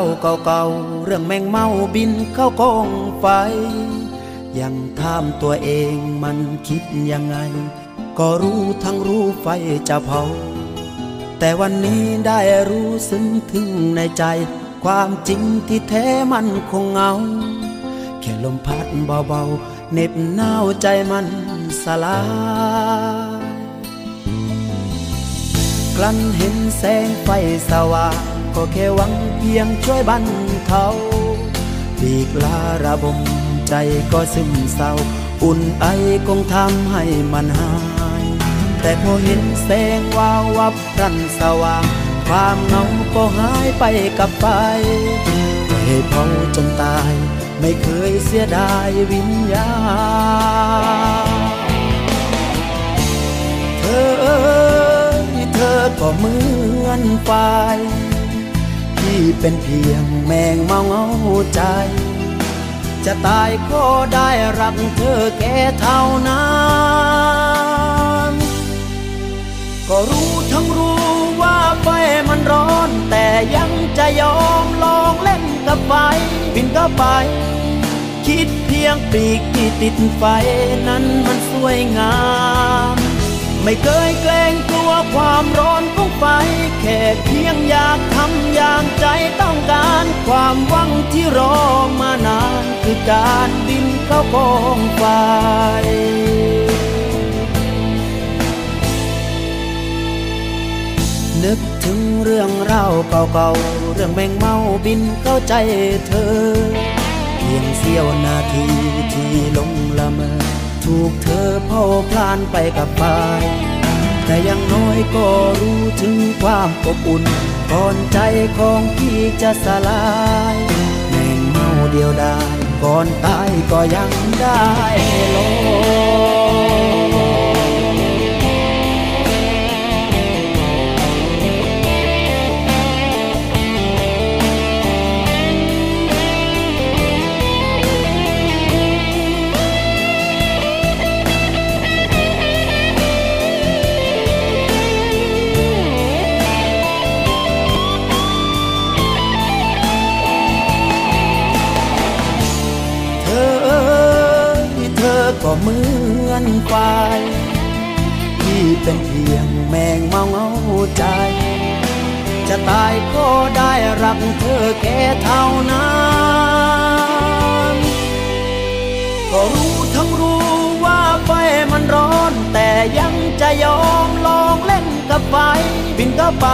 าเก่าๆ เรื่องแมงเมาบินเข้ากองไฟ ยังถามตัวเองมันคิดยังไง ก็รู้ทั้งรู้ไฟจะเผา แต่วันนี้ได้รู้ซึ้งถึงในใจ ความจริงที่แท้มันคงเงา แค่ลมพัดเบาๆเน็บหนาวใจมันสลายกลั้นเห็นแสงไฟสว่าง ก็แค่หวังเพียงช่วยบรรเทาปีกลาระบมใจก็ซึมเศร้า อุ่นไอคงทำให้มันหาย แต่พอเห็นแสงวาววับรันสว่าง ความเหงาก็หายไปกับไฟให้เผาจนตาย ไม่เคยเสียดายวิญญาณเธอเอ้ยเธอก็เหมือนไฟ ที่เป็นเพียงแมงเมาเงาใจ จะตายก็ได้รักเธอแค่เท่านั้นก็รู้ทั้งรู้ว่าไฟมันร้อน แต่ยังจะยอมลองเล่นกับไฟบินก็ไป คิดเพียงปีกที่ติดไฟนั้นมันสวยงาม ไม่เคยเกรงกลัวความร้อนของไฟ แค่เพียงอยากทำอย่างใจต้องการ ความหวังที่รอมานาน คือการบินเข้ากองไฟนึกถึงเรื่องราวเก่าๆ เรื่องแมงเมาบินเข้าใจเธอ เพียงเสี้ยวนาทีที่ลงละเมอ ถูกเธอเผาพลานไปกับไปแต่ยังน้อยก็รู้ถึงความอบอุ่นก่อนใจของพี่จะสลายแมงเมาเดียวดายก่อนตายก็ยังได้ลง ก็เหมือนไฟที่เป็นเพียงแมงเมาเงาใจ จะตายก็ได้รักเธอแค่เท่านั้นก็รู้ทั้งรู้ว่าไฟมันร้อน แต่ยังจะยอมลองเล่นกับไฟบินก็ไป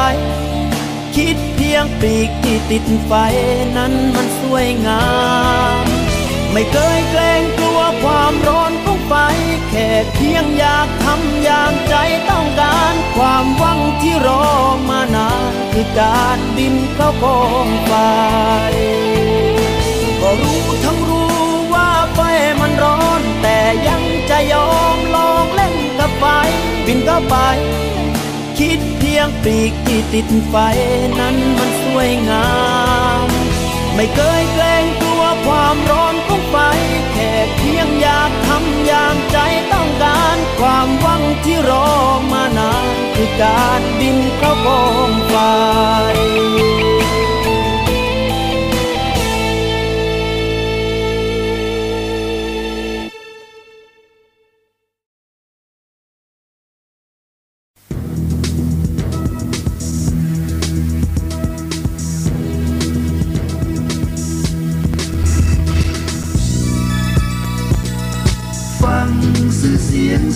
คิดเพียงปีกที่ติดไฟนั้นมันสวยงาม ไม่เคยเกรงกลัวความร้อนของไฟแค่เพียงอยากทำอย่างใจต้องการ ความหวังที่รอมานานคือการบินเข้ากองไฟก็รู้ทั้งรู้ว่าไฟมันร้อน แต่ยังจะยอมลองเล่นกับไฟบินก็ไป คิดเพียงปีกที่ติดไฟนั้นมันสวยงาม ไม่เคยเกรงกลัวความร้อน ไฟแค่เพียงอยากทำอย่างใจต้องการ ความหวังที่รอมานาน คือการบินเข้ากอมไฟ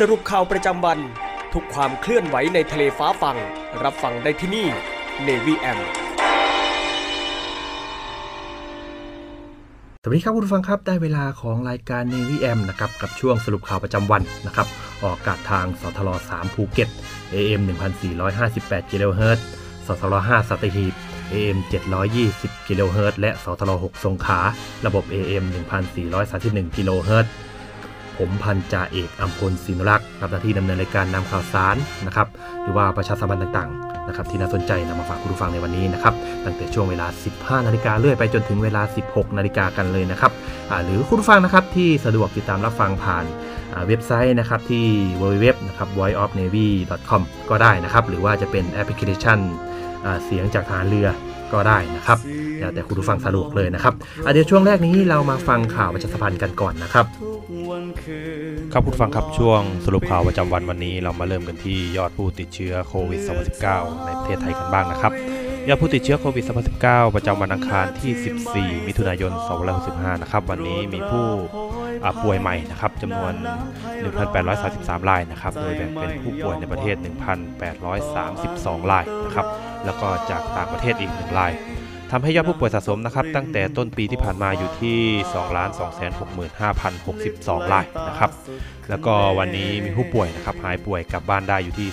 สรุปข่าวประจำวัน ทุกความเคลื่อนไหวในทะเลฟ้าฟัง รับฟังได้ที่นี่ Navy M สวัสดีครับคุณผู้ฟังครับได้เวลาของรายการ Navy M นะครับกับช่วงสรุปข่าวประจำวันนะครับออกอากาศทางสทร3ภูเก็ต AM 1458กิโลเฮิรตซ์สทร5สัตหีบ AM 720กิโลเฮิรตซ์และสทร6สงขลา ระบบ AM 1431กิโลเฮิรตซ์ ผมพันจ่าเอกอัมพลศินรักษ์รับหน้าที่ดำเนินรายการนำข่าวสารนะครับหรือว่าประชาสัมพันธ์ต่างๆนะครับที่น่าสนใจนำมาฝากคุณผู้ฟังในวันนี้นะครับตั้งแต่ช่วงเวลา 15 นาฬิกาเรื่อยไปจนถึงเวลา 16 นาฬิกากันเลยนะครับหรือคุณผู้ฟังนะครับที่สะดวกติดตามรับฟังผ่านเว็บไซต์นะครับที่ www นะครับ voiceofnavy.com ก็ได้นะครับหรือว่าจะเป็นแอปพลิเคชันเสียงจากทารเรือ ก็ได้นะครับแล้วแต่คุณผู้ฟังสะดวกเลยนะครับอเดี๋ยวช่วงแรกนี้เรามาฟังข่าวประชาสัมพันธ์กันก่อนนะครับครับคุณฟังครับช่วงสรุปข่าวประจำวันวันนี้เรามาเริ่มกันที่ยอดผู้ติดเชื้อโควิด -19 ในประเทศไทยกันบ้างนะครับยอดผู้ติดเชื้อโควิด -19 ประจำวันอังคารที่ 14 มิถุนายน 2565 นะครับ วันนี้มีผู้ ป่วยใหม่นะครับจำนวน 1,833รายนะครับ โดยแบ่งเป็นผู้ป่วยในประเทศ 1,832รายนะครับ แล้วก็จากต่างประเทศอีก1รายทำให้ยอดผู้ป่วยสะสมนะครับ ตั้งแต่ต้นปีที่ผ่านมาอยู่ที่ 2,265,062รายนะครับ แล้วก็วันนี้มีผู้ป่วยนะครับหายป่วยกลับบ้านได้อยู่ที่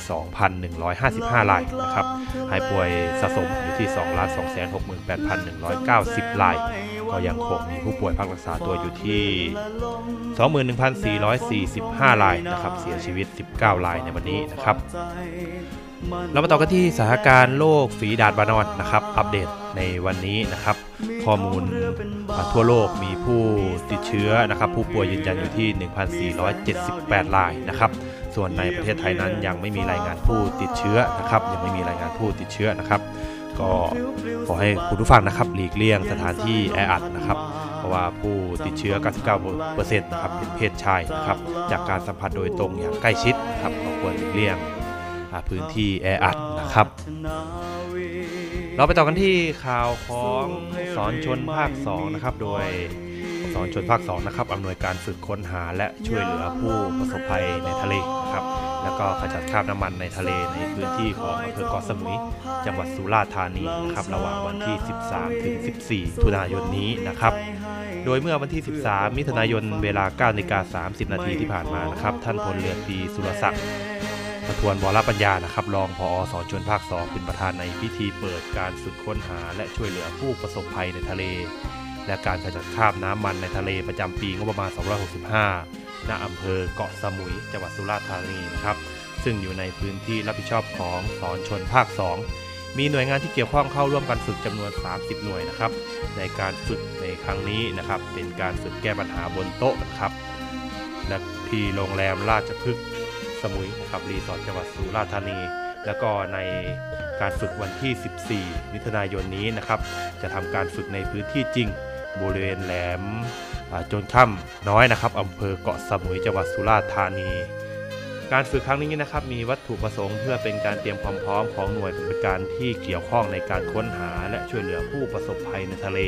2,155รายนะครับ หายป่วยสะสมอยู่ที่ 2,268,190ราย ก็ยังคงมีผู้ป่วยพักรักษาตัวอยู่ที่ 21,445รายนะครับเสียชีวิต 19รายในวันนี้นะครับเรามาต่อกันที่สถานการณ์โรคฝีดาดวานอนนะครับ อัปเดตในวันนี้นะครับ ข้อมูลทั่วโลกมีผู้ติดเชื้อนะครับ ผู้ป่วยยืนยันอยู่ที่ 1,478 รายนะครับ ส่วนในประเทศไทยนั้นยังไม่มีรายงานผู้ติดเชื้อนะครับ ยังไม่มีรายงานผู้ติดเชื้อนะครับ ก็ขอให้คุณผู้ฟังนะครับหลีกเลี่ยงสถานที่แออัดนะครับ เพราะว่าผู้ติดเชื้อ 99%นะครับเป็นเพศชายนะครับจากการสัมผัสโดยตรงอย่างใกล้ชิดนะครับก็ควรหลีกเลี่ยงพื้นที่แออัดนะครับ เราไปต่อกันที่ข่าวของสอนชนภาค 2 นะครับ โดยสอนชนภาค 2 นะครับอำนวยการฝึกค้นหาและช่วยเหลือผู้ประสบภัยในทะเลนะครับ แล้วก็ขจัดคราบน้ำมันในทะเลในพื้นที่ของอำเภอเกาะสมุย จังหวัดสุราษฎร์ธานีนะครับระหว่างวันที่ 13 ถึง 14มิถุนายนนี้นะครับ โดยเมื่อวันที่ 13 มิถุนายนเวลา9นาฬิกา30 นาทีที่ผ่านมานะครับ ท่านพลเรือตรีสุรศักดิ์ประทวนวรปัญญานะครับรองพอสอนชนภาค 2 เป็นประธานในพิธีเปิดการฝึกค้นหาและช่วยเหลือผู้ประสบภัยในทะเล และการขจัดคราบน้ำมันในทะเลประจำปีงบประมาณ 265 ณ อำเภอเกาะสมุย จังหวัดสุราษฎร์ธานีนะครับ ซึ่งอยู่ในพื้นที่รับผิดชอบของสอนชนภาค 2 มีหน่วยงานที่เกี่ยวข้องเข้าร่วมกันฝึกจำนวน 30 หน่วยนะครับ ในการฝึกในครั้งนี้นะครับ เป็นการฝึกแก้ปัญหาบนโต๊ะนะครับ และที่โรงแรมราชพฤกษ์สมุยนะครับรีสอร์ทจังหวัดสุราษฎร์ธานีแล้วก็ในการฝึกวันที่ 14 มิถุนายนนี้นะครับ จะทำการฝึกในพื้นที่จริง บริเวณแหลมจนค่ำน้อยนะครับอำเภอเกาะสมุยจังหวัดสุราษฎร์ธานี การฝึกครั้งนี้นะครับมีวัตถุประสงค์เพื่อเป็นการเตรียมความพร้อมของหน่วยปฏิบัติการที่เกี่ยวข้องในการค้นหาและช่วยเหลือผู้ประสบภัยในทะเล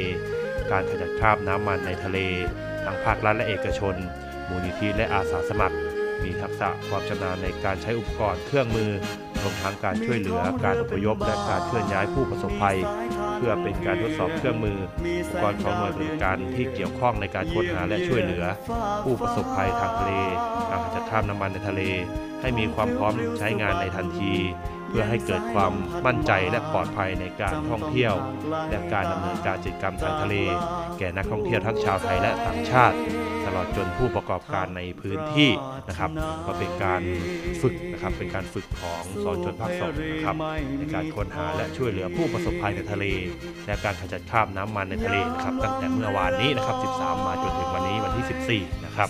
การขจัดคราบน้ำมันในทะเล ทั้งภาครัฐและเอกชน มูลนิธิและอาสาสมัคร มีทักษะความชำนาญในการใช้อุปกรณ์เครื่องมือรวมทั้งการช่วยเหลือการอพยพและการเคลื่อนย้ายผู้ประสบภัย เพื่อเป็นการทดสอบเครื่องมืออุปกรณ์ของหน่วยบริการที่เกี่ยวข้องในการค้นหาและช่วยเหลือ ผู้ประสบภัยทางทะเลการขจัดคราบน้ำมันในทะเล ให้มีความพร้อมใช้งานในทันที เพื่อให้เกิดความมั่นใจและปลอดภัยในการท่องเที่ยว และการดำเนินการกิจกรรมทางทะเล แก่นักท่องเที่ยวทั้งชาวไทยและต่างชาติส ลอดจนผู้ประกอบการในพื้นที่นะครับก็เป็นการฝึกนะครับเป็นการฝึกของสอนชนภาคสองนะครับในการค้นหาและช่วยเหลือผู้ประสบภัยในทะเล และการขจัดคราบน้ำมันในทะเลนะครับตั้งแต่เมื่อวานนี้นะครับ 13 มาจนถึงวันนี้วันที่ 14 นะครับ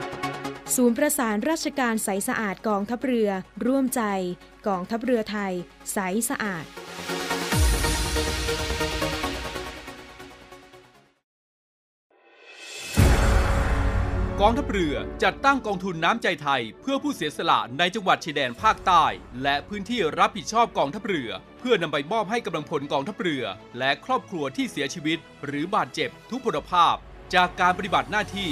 ศูนย์ประสานราชการใสสะอาดกองทัพเรือ ร่วมใจกองทัพเรือไทย ใสสะอาดกองทัพเรือจัดตั้งกองทุนน้ำใจไทย เพื่อผู้เสียสละในจังหวัดชายแดนภาคใต้ และพื้นที่รับผิดชอบกองทัพเรือ เพื่อนำไปมอบให้กำลังพลกองทัพเรือ และครอบครัวที่เสียชีวิต หรือบาดเจ็บทุกพลภาพ จากการปฏิบัติหน้าที่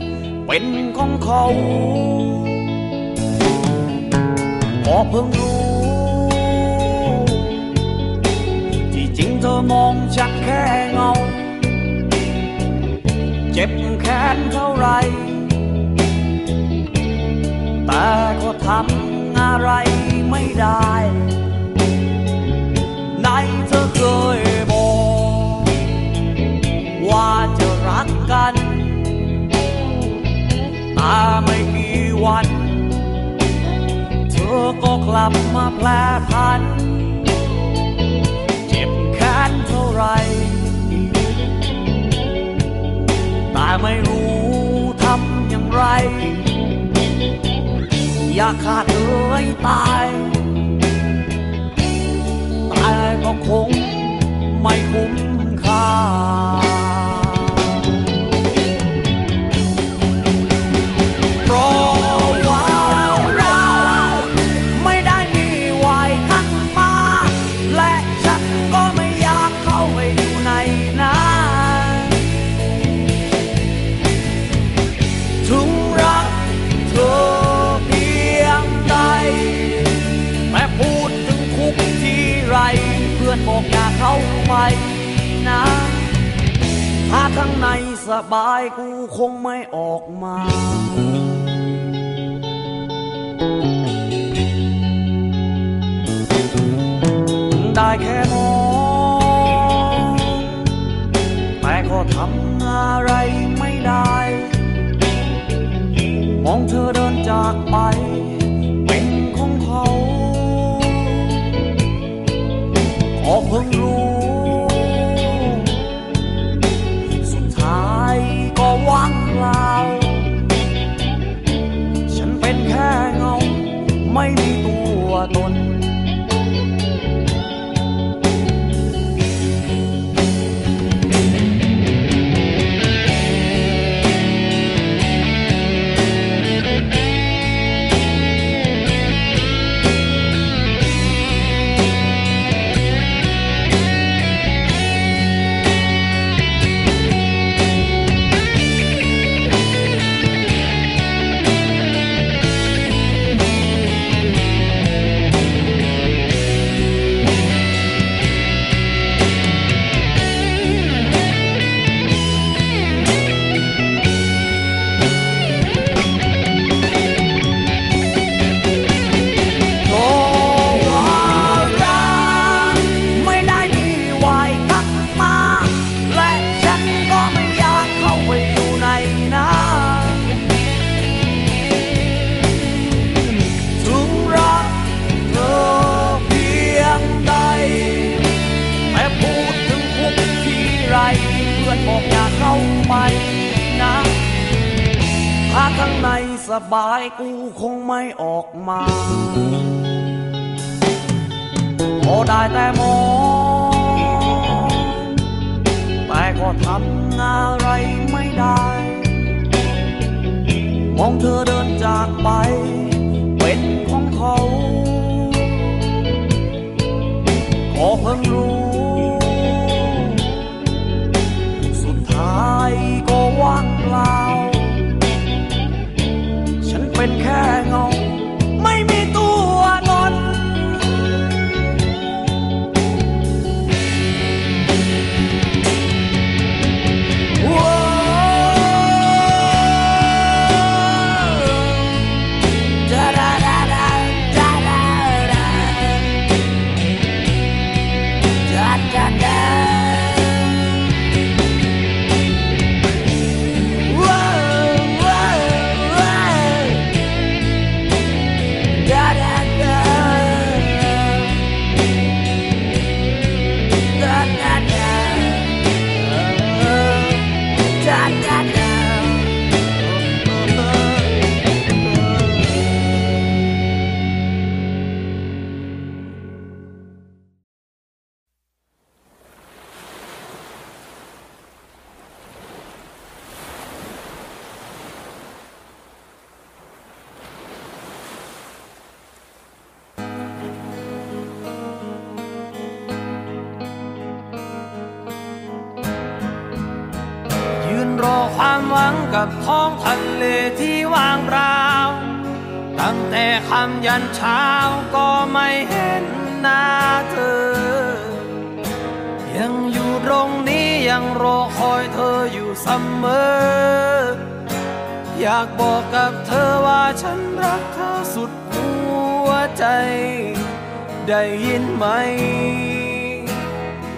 เป็นของเขาพอเพิ่งรู้ ที่จริงเธอมองฉันแค่เงา เจ็บแค้นเท่าไร แต่ก็ทำอะไรไม่ได้ ในเธอเคย แต่ไม่กี่วัน เธอก็กลับมาแปลพัน เจ็บแค้นเท่าไร แต่ไม่รู้ทำอย่างไร อยากขาดเลยตายแต่ก็คงไม่คุ้มค่า ย่าเข้าไปนะถ้าข้างในสบายกูคงไม่ออกมา ได้แค่มองแต่ก็ทำอะไรไม่ได้ มองเธอเดินจากไป เป็นของเขาขอเพิ่งรู้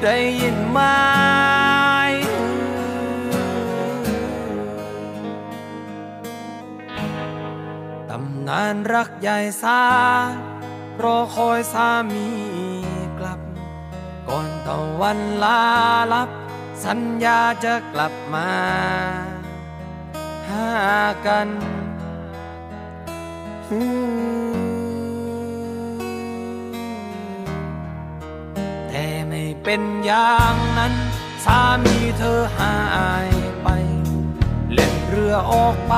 ได้ยินไหมตำนานรักใหญ่สารอคอยสามีกลับ ก่อนตะวันลาลับ สัญญาจะกลับมา หากัน Hmm. เป็นอย่างนั้นสามีเธอหายไป เล่นเรือออกไป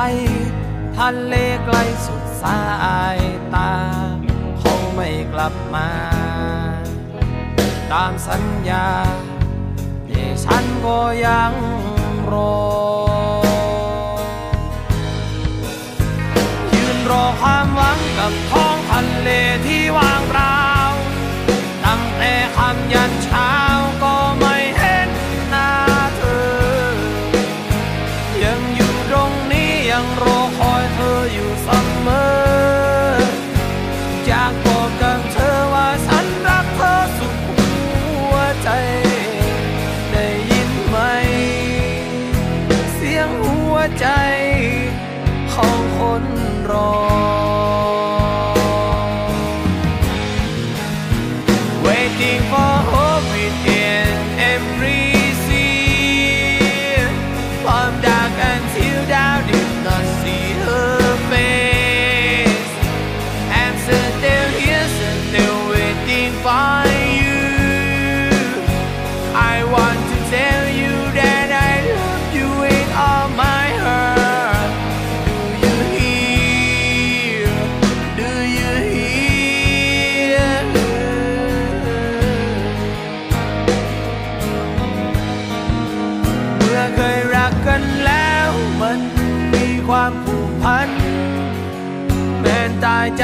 ทะเลไกลสุดสายตา เขาไม่กลับมา ตามสัญญาที่ฉันก็ยังรอ ยืนรอความหวังกับท้องทะเลที่วางรปล่า ยันเช้า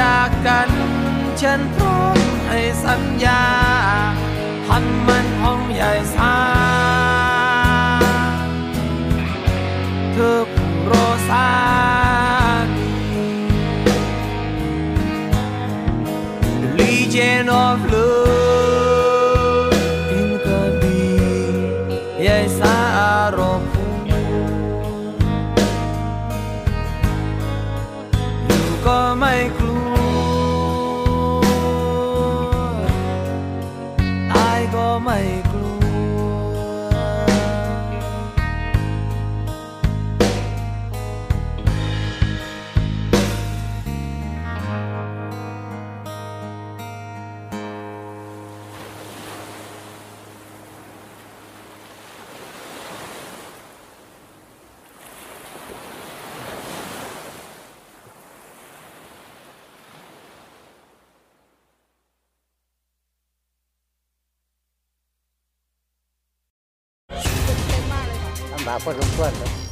จากกัน ฉันพร้อมให้สัญญาทำมันห้องใหญ่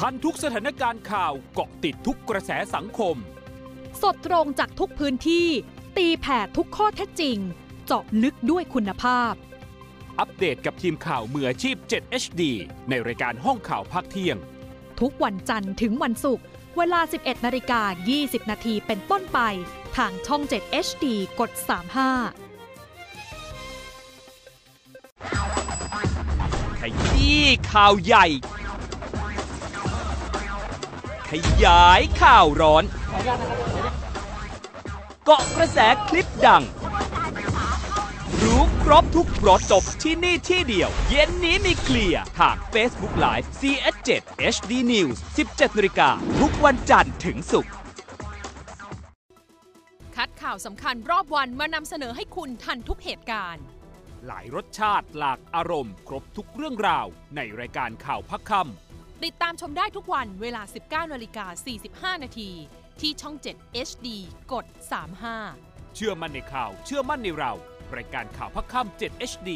ทันทุกสถานการณ์ข่าวเกาะติดทุกกระแสสังคม สดตรงจากทุกพื้นที่ ตีแผ่ทุกข้อเท็จจริง เจาะลึกด้วยคุณภาพ อัปเดตกับทีมข่าวมืออาชีพ 7 HD ในรายการห้องข่าวภาคเที่ยง ทุกวันจันทร์ถึงวันศุกร์เวลา 11นาฬิกา20 นาทีเป็นต้นไป ทางช่อง 7 HD กด 35 ขยี้ข่าวใหญ่ ขยายข่าวร้อน เกาะกระแสคลิปดัง รู้ครบทุกรสจบที่นี่ที่เดียว เย็นนี้มีเคลียร์ทาง Facebook Live CS7 HD News 17นาฬิกาทุกวันจันทร์ถึงศุกร์คัดข่าวสำคัญรอบวันมานำเสนอให้คุณทันทุกเหตุการณ์หลายรสชาติหลากอารมณ์ ครบทุกเรื่องราว ในรายการข่าวพักค่ ติดตามชมได้ทุกวันเวลา 19นาฬิกา45 นาที ที่ช่อง 7 HD กด 35 เชื่อมั่นในข่าว เชื่อมั่นในเรา รายการข่าวพักค่ำ7 HD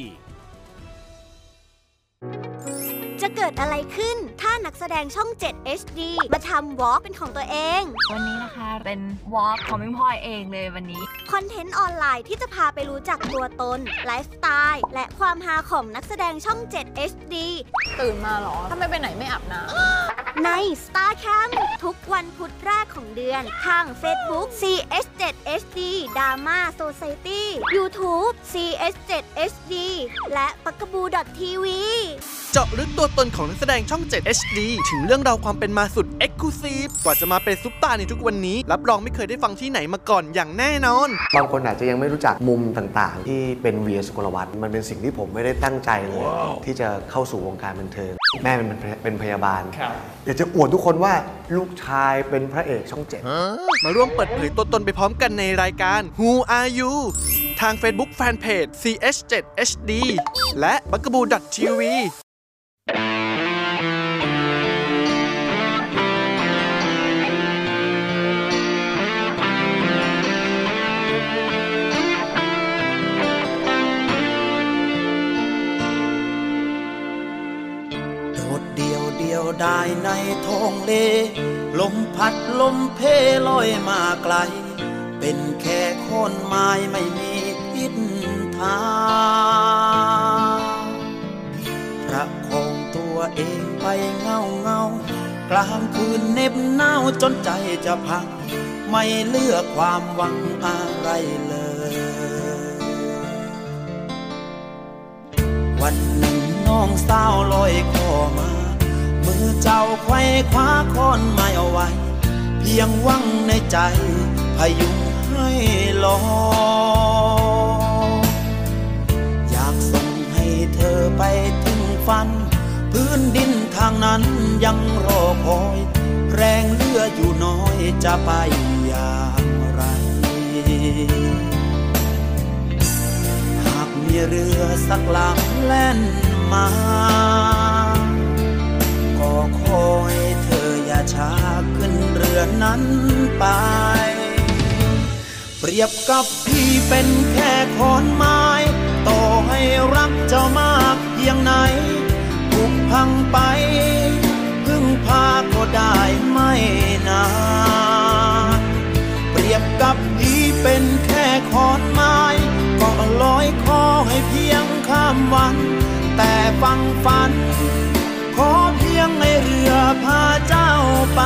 จะเกิดอะไรขึ้นถ้านักแสดงช่อง 7 HD มาทำวอล์กเป็นของตัวเอง วันนี้นะคะเป็นวอล์กของพิมพลอยเองเลยวันนี้ คอนเทนต์ออนไลน์ที่จะพาไปรู้จักตัวตน ไลฟ์สไตล์ และความฮาของนักแสดงช่อง 7 HD ตื่นมาหรอทำไมไปไหนไม่อาบน้ำ ใน Star Camp ทุกวันพุธแรกของเดือน ทาง Facebook CS7HD Drama Society YouTube CS7HD และปักกบูดทีวีเจาะลึกตัวตนของนักแสดงช่อง 7 HD ถึงเรื่องราวความเป็นมาสุด e x c l u s i v e กว่าจะมาเป็นซุปตาร์ในทุกวันนี้ รับรองไม่เคยได้ฟังที่ไหนมาก่อนอย่างแน่นอน บางคนอาจจะยังไม่รู้จักมุมต่างๆ ที่เป็นเวียสุกลวัฒน์มันเป็นสิ่งที่ผมไม่ได้ตั้งใจเลย ที่จะเข้าสู่วงการบันเทิง แม่เป็นเป็นพยาบาลอยากจะอวดทุกคนว่าลูกชายเป็นพระเอกช่องเจ็ดมาร่วมเปิดเผยตัวตนไปพร้อมกันในรายการ Who Are You ทาง Facebook Fanpage CH7HD และ b u g a b o o TV ได้ในท้องเล ลมพัดลมเพลอยมาไกล เป็นแค่คนไม้ไม่มีทิศทางประคองตัวเองไปเงาเงากลางคืนเน็บหนาวจนใจจะพัง ไม่เลือกความหวังอะไรเลย วันหนึ่งน้องสาวลอยคอมา มือเจ้าไขว้คว้าค้อนไม้เอาไว้ เพียงหวังในใจพยุงให้ลอยอยากส่งให้เธอไปถึงฝัน พื้นดินทางนั้นยังรอคอย แรงเลืออยู่น้อยจะไปอย่างไรหากมีเรือสักลำแล่นมา ก็ขอให้เธออย่าช้าขึ้นเรือนั้นไป เปรียบกับพี่เป็นแค่ขอนไม้ ต่อให้รักเจ้ามากเพียงไหนถูกพังไป พึ่งพาก็ได้ไม่นานเปรียบกับพี่เป็นแค่ขอนไม้ก็ลอยคอให้เพียงข้ามวัน แต่ฟังฝันขอ ให้เรือพาเจ้าไป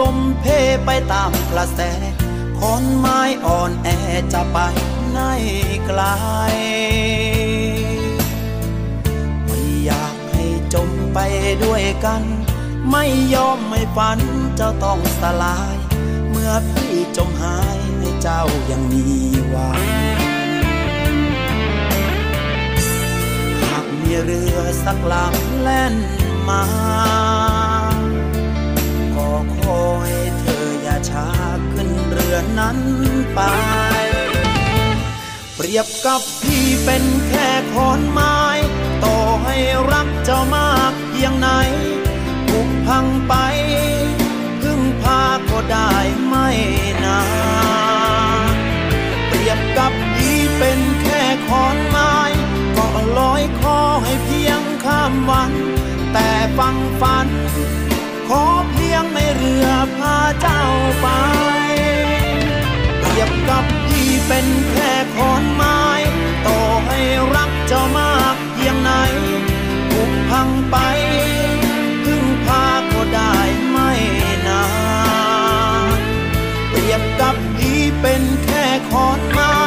ลมพฯไปตามกระแสคนไม้อ่อนแอจะไปไหนไกล ไม่อยากให้จมไปด้วยกัน ไม่ยอมไม่ฝันเจ้าต้องสลาย เมื่อพี่จมหายให้เจ้ายังมีหวังหากมีเรือสักลำแล่นมา ขอให้เธออย่าช้าขึ้นเรือนั้นไป เปรียบกับพี่เป็นแค่ขอนไม้ ต่อให้รักเจ้ามากเพียงไหนถูกพังไป พึ่งพาก็ได้ไม่นานเปรียบกับพี่เป็นแค่ขอนไม้ก็ลอยคอให้เพียงข้ามวัน แต่ฟังฝัน ขอเพียงในเรือพาเจ้าไปเปรียบกับพี่เป็นแค่ขอนไม้ต่อให้รักเจ้ามากเพียงไหนถูกพังไปพึ่งพาก็ได้ไม่นานเปรียบกับพี่เป็นแค่ขอนไม้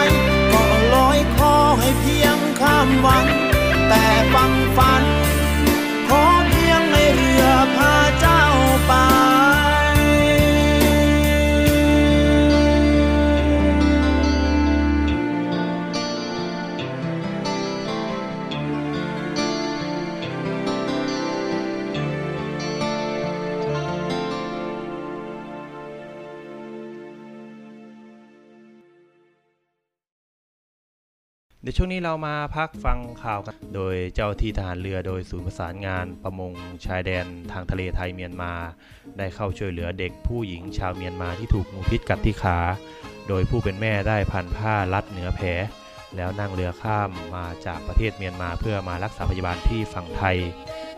ก็ลอยคอให้เพียงข้ามวัน แต่ฟังฝัน เดี๋ยวช่วงนี้เรามาพักฟังข่าวกัน โดยเจ้าที่ทหารเรือโดยศูนย์ประสานงานประมงชายแดนทางทะเลไทยเมียนมา ได้เข้าช่วยเหลือเด็กผู้หญิงชาวเมียนมาที่ถูกงูพิษกัดที่ขา โดยผู้เป็นแม่ได้พันผ้ารัดเหนือแผล แล้วนั่งเรือข้ามมาจากประเทศเมียนมาเพื่อมารักษาพยาบาลที่ฝั่งไทย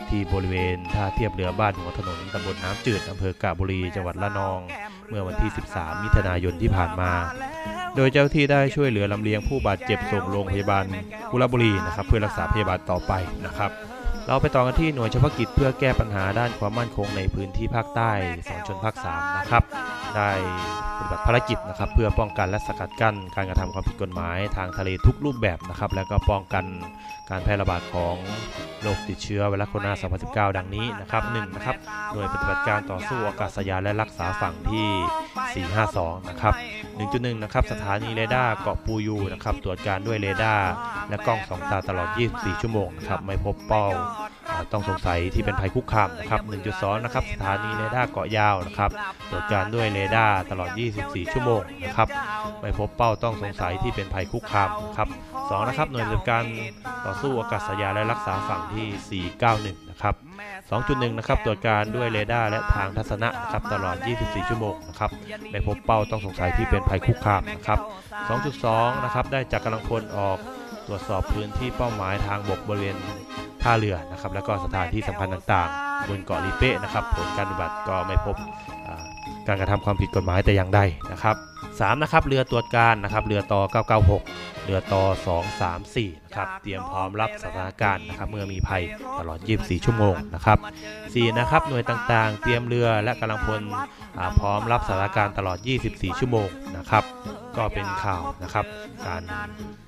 ที่บริเวณท่าเทียบเรือบ้านหัวถนนตำบลน้ำจืดอำเภอกาบบุรีจังหวัดละนอง เมื่อวันที่ 13 มิถุนายนที่ผ่านมา โดยเจ้าที่ได้ช่วยเหลือลำเลียงผู้บาดเจ็บส่งโรงพยาบาลกุลบุรีนะครับ เพื่อรักษาพยาบาลต่อไปนะครับ เราไปต่อกันที่หน่วยเฉพาะกิจเพื่อแก้ปัญหาด้านความมั่นคงในพื้นที่ภาคใต้สองชนภาค3นะครับ ได้ปฏิบัติภารกิจนะครับ เพื่อป้องกันและสกัดกั้นการกระทำความผิดกฎหมายทางทะเลทุกรูปแบบนะครับ แล้วก็ป้องกันการแพร่ระบาดของโรคติดเชื้อไวรัสโคโรนา 2019 ดังนี้นะครับ1นะครับหน่วยปฏิบัติการต่อสู้อากาศยานและรักษาฝั่งที่ 452 นะครับ 1.1 นะครับ สถานีเรดาร์เกาะปูยูนะครับ ตรวจการด้วยเรดาร์และกล้องสองตาตลอด 24 ชั่วโมงนะครับ ไม่พบเป้าต้องสงสัยที่เป็นภัยคุกคามนะครับ 1.2 นะครับ สถานีเรดาร์เกาะยาวนะครับ ตรวจการด้วยเรดาร์ตลอด 24 ชั่วโมงนะครับ ไม่พบเป้าต้องสงสัยที่เป็นภัยคุกคามครับ2นะครับ หน่วยปฏิบัติการต่อสู้อากาศยานและรักษาฝั่งที่ 491 นะครับ 2.1 นะครับ ตรวจการด้วยเรดาร์และทางทัศนะนะครับ ตลอด 24 ชั่วโมงนะครับ ไม่พบเป้าต้องสงสัยที่เป็นภัยคุกคามนะครับ 2.2 นะครับ ได้จัดกำลังพลออกตรวจสอบพื้นที่เป้าหมายทางบกบริเวณท่าเรือนะครับ แล้วก็สถานที่สำคัญต่างๆ บนเกาะลีเป้นะครับ ผลการปฏิบัติก็ไม่พบการกระทำความผิดกฎหมายแต่อย่างใดนะครับ3นะครับเรือตรวจการนะครับเรือต่อ 996 เรือต่อ 234 นะครับเตรียมพร้อมรับสถานการณ์นะครับเมื่อมีภัยตลอด 24 ชั่วโมงนะครับ4นะครับหน่วยต่างๆ เตรียมเรือและกำลังพลอ่าพร้อมรับสถานการณ์ตลอด 24 ชั่วโมงนะครับก็เป็นข่าวนะครับ การ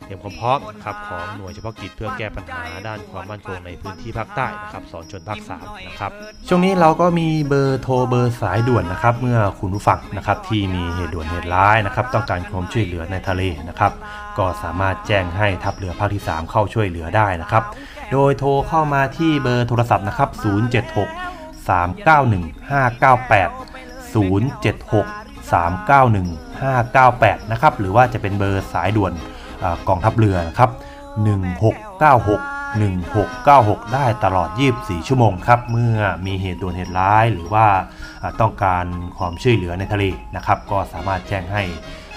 เตรียมความพร้อมนะครับของหน่วยเฉพาะกิจเพื่อแก้ปัญหาด้านความมั่นคงในพื้นที่ภาคใต้นะครับสอนชนภาค3นะครับช่วงนี้เราก็มีเบอร์โทรเบอร์สายด่วนนะครับ เมื่อคุณผู้ฟังนะครับที่มีเหตุด่วนเหตุร้ายนะครับ ต้องการความช่วยเหลือในทะเลนะครับ ก็สามารถแจ้งให้ทัพเรือภาคที่ 3 เข้าช่วยเหลือได้นะครับ โดยโทรเข้ามาที่เบอร์โทรศัพท์นะครับ 076 391 598 076 391 598 นะครับ หรือว่าจะเป็นเบอร์สายด่วนอกองทัพเรือนะครับ 1696 1696 ได้ตลอด 24 ชั่วโมงครับ เมื่อมีเหตุด่วนเหตุร้าย หรือว่าต้องการความช่วยเหลือในทะเลนะครับ ก็สามารถแจ้งให้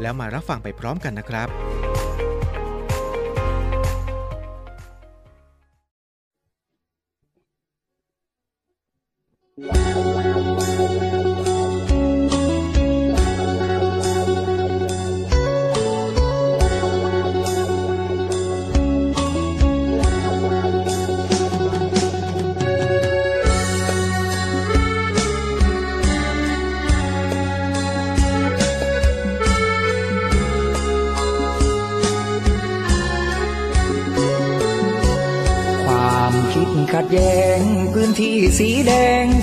แล้วมารับฟังไปพร้อมกันนะครับคว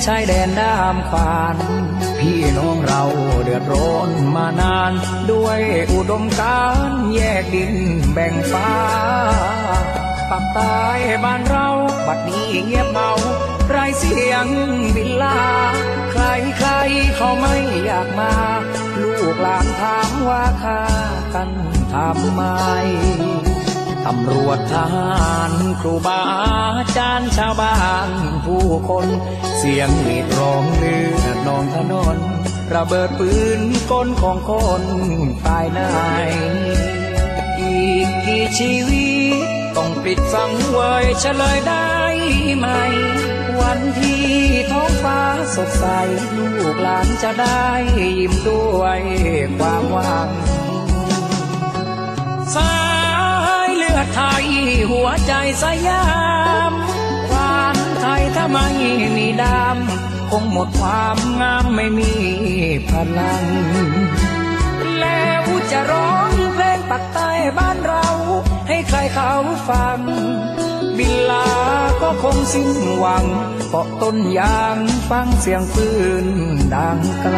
ชายแดนด้ามขวาน พี่น้องเราเดือดร้อนมานาน ด้วยอุดมการแยกดินแบ่งฟ้าปักใต้บ้านเรา บัดนี้เงียบเมาไรเสียงวิลา ใครใครเขาไม่อยากมา ลูกหลานถามว่าค่ากันทำไมตำรวจทหารครูบาอาจารย์ชาวบ้านผู้คน เสียงหลีดร้องเลือดนองถนน ระเบิดปืนกลของคนตายนาย อีกกี่ชีวิตต้องปิดฟังเวยเฉลยได้ไหม วันที่ท้องฟ้าสดใส ลูกหลานจะได้ยิ้มด้วยความหวังสายเลือดไทยหัวใจสยาม ถ้าไม่มีดำคงหมดความงามไม่มีพลัง แล้วจะร้องเพลงปักใต้บ้านเรา ให้ใครเขาฟัง บินลาก็คงสิ้นหวังเกาะต้นยางฟังเสียงปืนดังไกล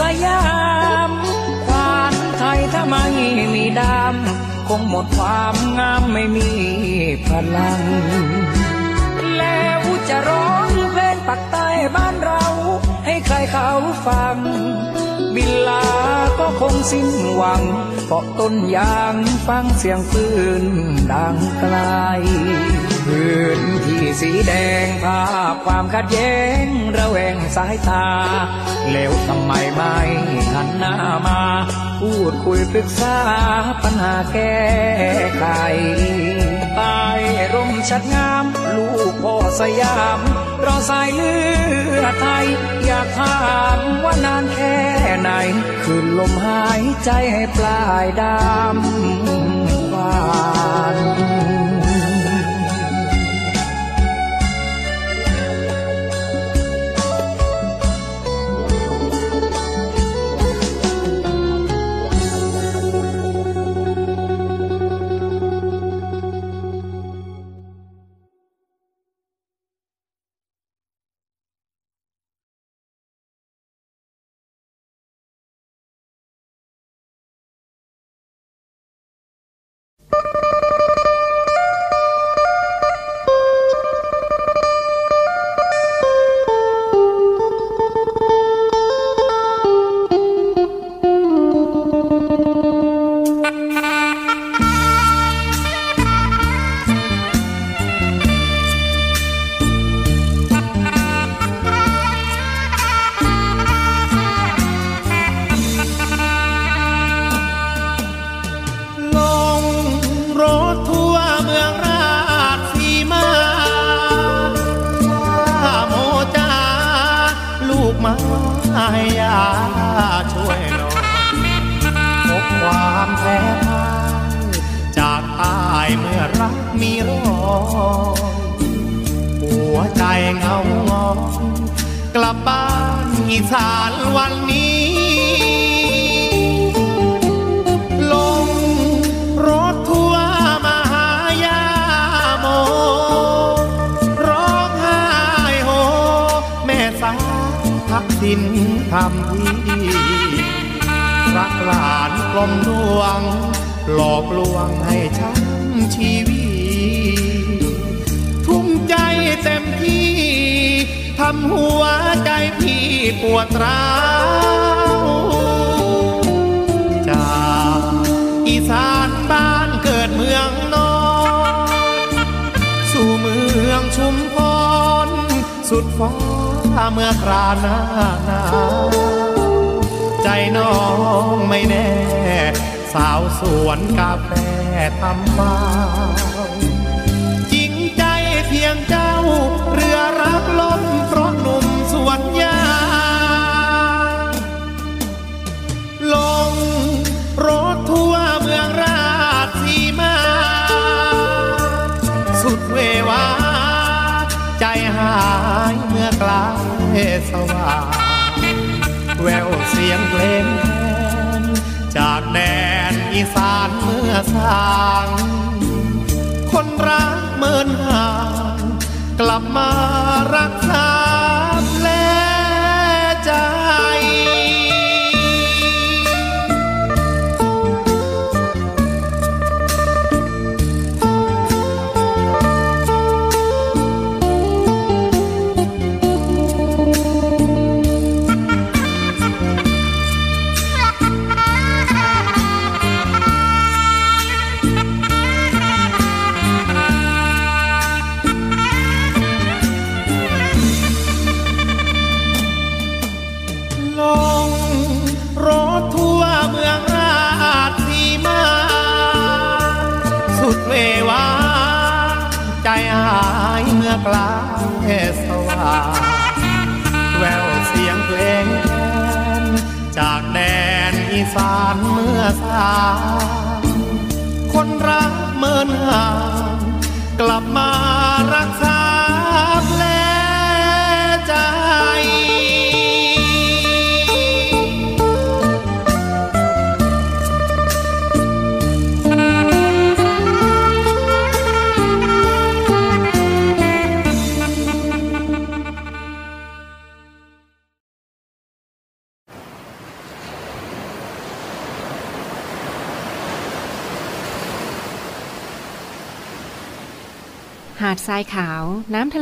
สยามควานไทยถ้าไม่มีดำคงหมดความงามไม่มีพลัง แล้วจะร้องเพลงปักใต้บ้านเรา ให้ใครเขาฟัง บินลาก็คงสิ้นหวังเกาะต้นยางฟังเสียงปืนดังไกล พื้นที่สีแดงภาพความขัดแย้งระแวงสายตา แล้วทำไมไม่หันหน้ามา พูดคุยปรึกษาปัญหาแก้ไขใต้ร่มชัดงาม ลูกพ่อสยามราสายเลือดไทย อยากถามว่านานแค่ไหน คืนลมหายใจให้ปลายดำหวาน อีสานวันนี้ ลงรถทัวร์มาหายาโม ร้องไห้โฮ แม่สาวทักษิณทำทีรักหลานกลมดวง หลอกลวงให้ช้ำชีวิต ทุ่มใจเต็มที่ ทำหัวใจพี่ปวดร้าวจากอีสานบ้านเกิดเมืองนอน สู่เมืองชุมพรสุดฟ้าเมื่อคราหน้าหนาวใจน้องไม่แน่ สาวสวนกาแฟทำฟ้าจริงใจเพียงเจ้าเรือ สว่างแววเสียงเพลงแทนจากแดนอีสานเมื่อสางคนรักเมินห่างกลับมารักษา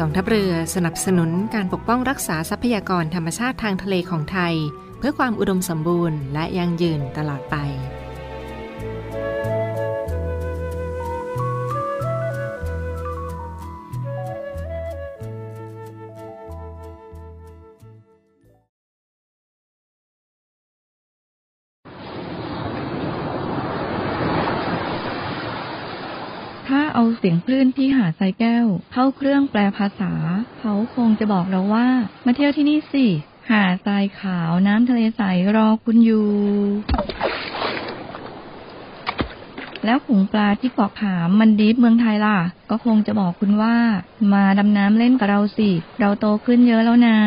กองทัพเรือสนับสนุนการปกป้องรักษาทรัพยากรธรรมชาติทางทะเลของไทย เพื่อความอุดมสมบูรณ์และยั่งยืนตลอดไป สียงคลื่นที่หาดทรายแก้ว เข้าเครื่องแปลภาษา เขาคงจะบอกเราว่า มาเที่ยวที่นี่สิ หาดทรายขาวน้ำทะเลใสรอคุณอยู่ แล้วขงปลาที่เกาะขามมันดีฟเมืองไทยล่ะ ก็คงจะบอกคุณว่า มาดำน้ำเล่นกับเราสิ เราโตขึ้นเยอะแล้วนะ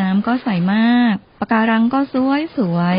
น้ำก็ใสมากปะการังก็สวยสวย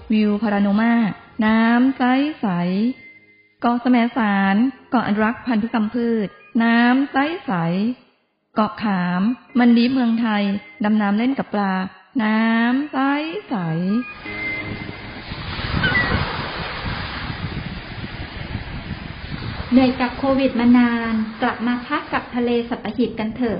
วิวพาราโนมา น้ำใสใสเกาะแสมสารเกาะอนุรักษ์พันธุกรรมพืช น้ำใสใสเกาะขาม มันดีเมืองไทย ดำน้ำเล่นกับปลา น้ำใสใสเหนื่อยกับโควิดมานาน กลับมาพักกับทะเลสัตหีบกันเถอะ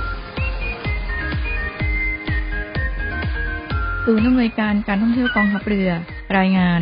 ศูนย์อำนวยการการท่องเที่ยวกองทัพเรือ รายงาน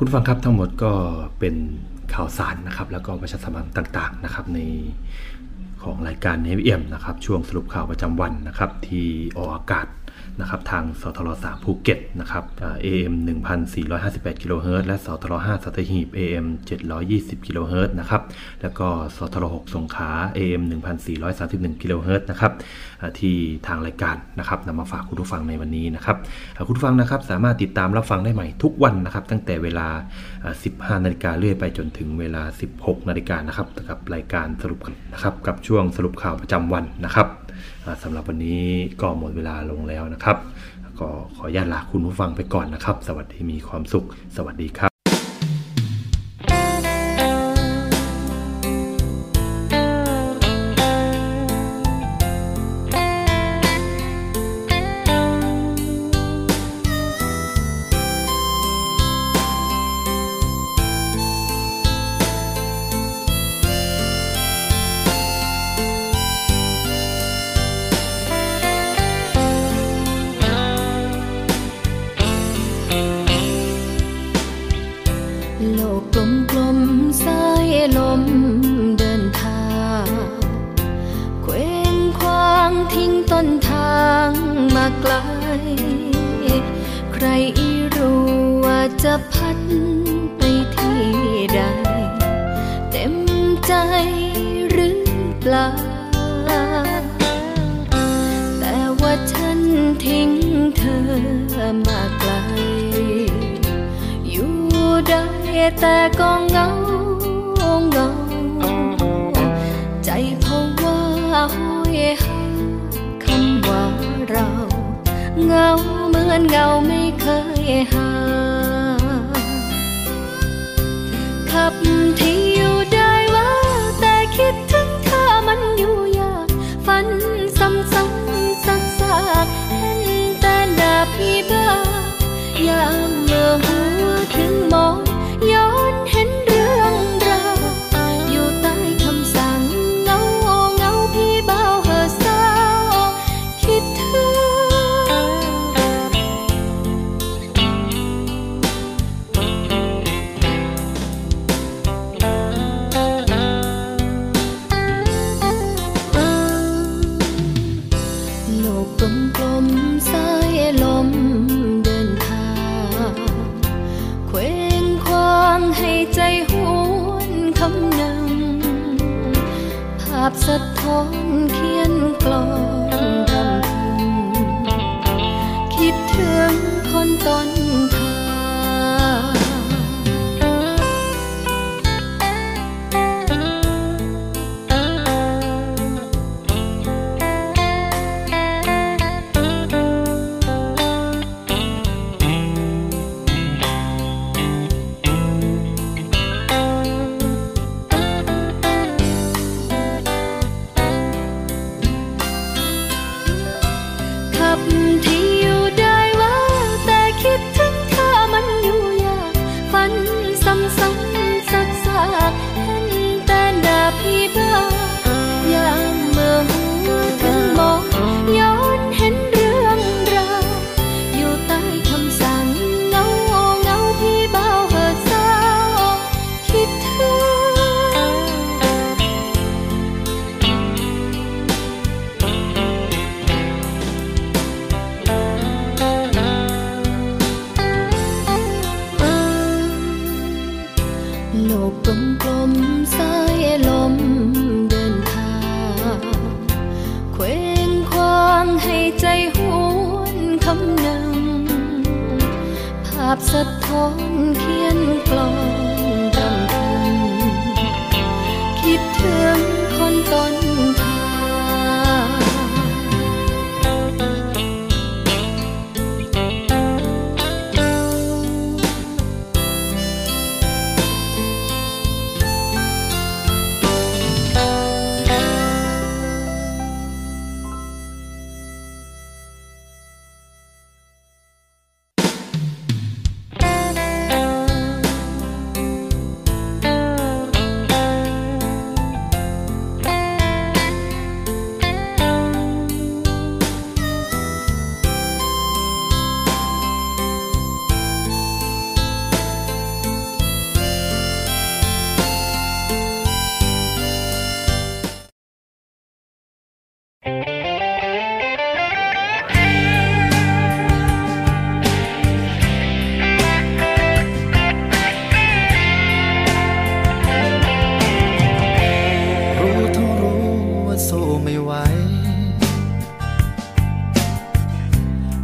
คุณฟังครับทั้งหมดก็เป็นข่าวสารนะครับ แล้วก็ประชาสัมพันธ์ต่างๆนะครับในของรายการเนวิเอ็มนะครับ ช่วงสรุปข่าวประจำวันนะครับ ที่ออกอากาศ นะครับทางสทร3ภูเก็ตนะครับเอ่อ AM 1458กิโลเฮิรตซ์และสทร5สัตหีบ AM 720กิโลเฮิรตซ์นะครับแล้วก็สทร6สงขลา AM 1431กิโลเฮิรตซ์นะครับที่ทางรายการนะครับนำมาฝากคุณผู้ฟังในวันนี้นะครับคุณผู้ฟังนะครับสามารถติดตามรับฟังได้ใหม่ทุกวันนะครับ ตั้งแต่เวลา 15นาฬิกาเรื่อยไปจนถึงเวลา 16นาฬิกานะครับกับรายการสรุปนะครับกับช่วงสรุปข่าวประจำวันนะครับ สำหรับวันนี้ก็หมดเวลาลงแล้วนะครับ ก็ขออนุญาตลาคุณผู้ฟังไปก่อนนะครับ สวัสดีมีความสุข สวัสดีครับ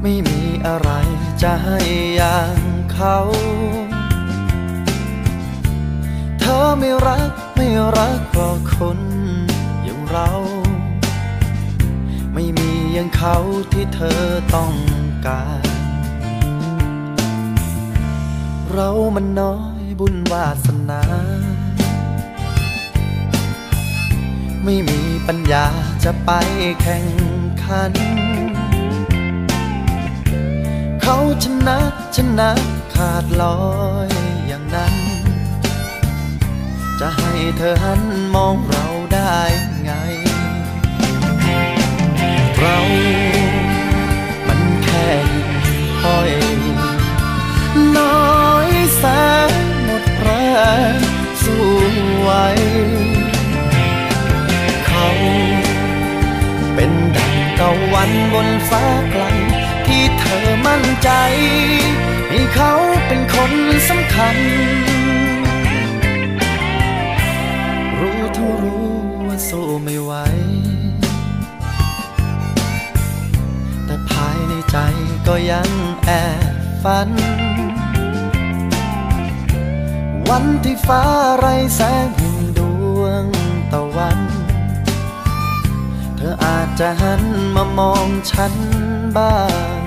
ไม่มีอะไรจะให้อย่างเขา เธอไม่รักไม่รักเพราคนอย่างเรา ไม่มีอย่างเขาที่เธอต้องการ เรามันน้อยบุญวาสนา ไม่มีปัญญาจะไปแข่งขัน เขาชนะชนะขาดลอยอย่างนั้น จะให้เธอหันมองเราได้ไง เรา มันแค่หิ่งห้อยน้อยแสนหมดแรงสู้ไหวเขา เป็นดังตะวันบนฟ้าไกล ที่เธอมั่นใจ ให้เขาเป็นคนสำคัญ รู้ทั้งรู้ว่าสู้ไม่ไหว แต่ภายในใจก็ยังแอบฝัน วันที่ฟ้าไรแสงห่งดวงตะวัน เธออาจจะหันมามองฉันบ้าง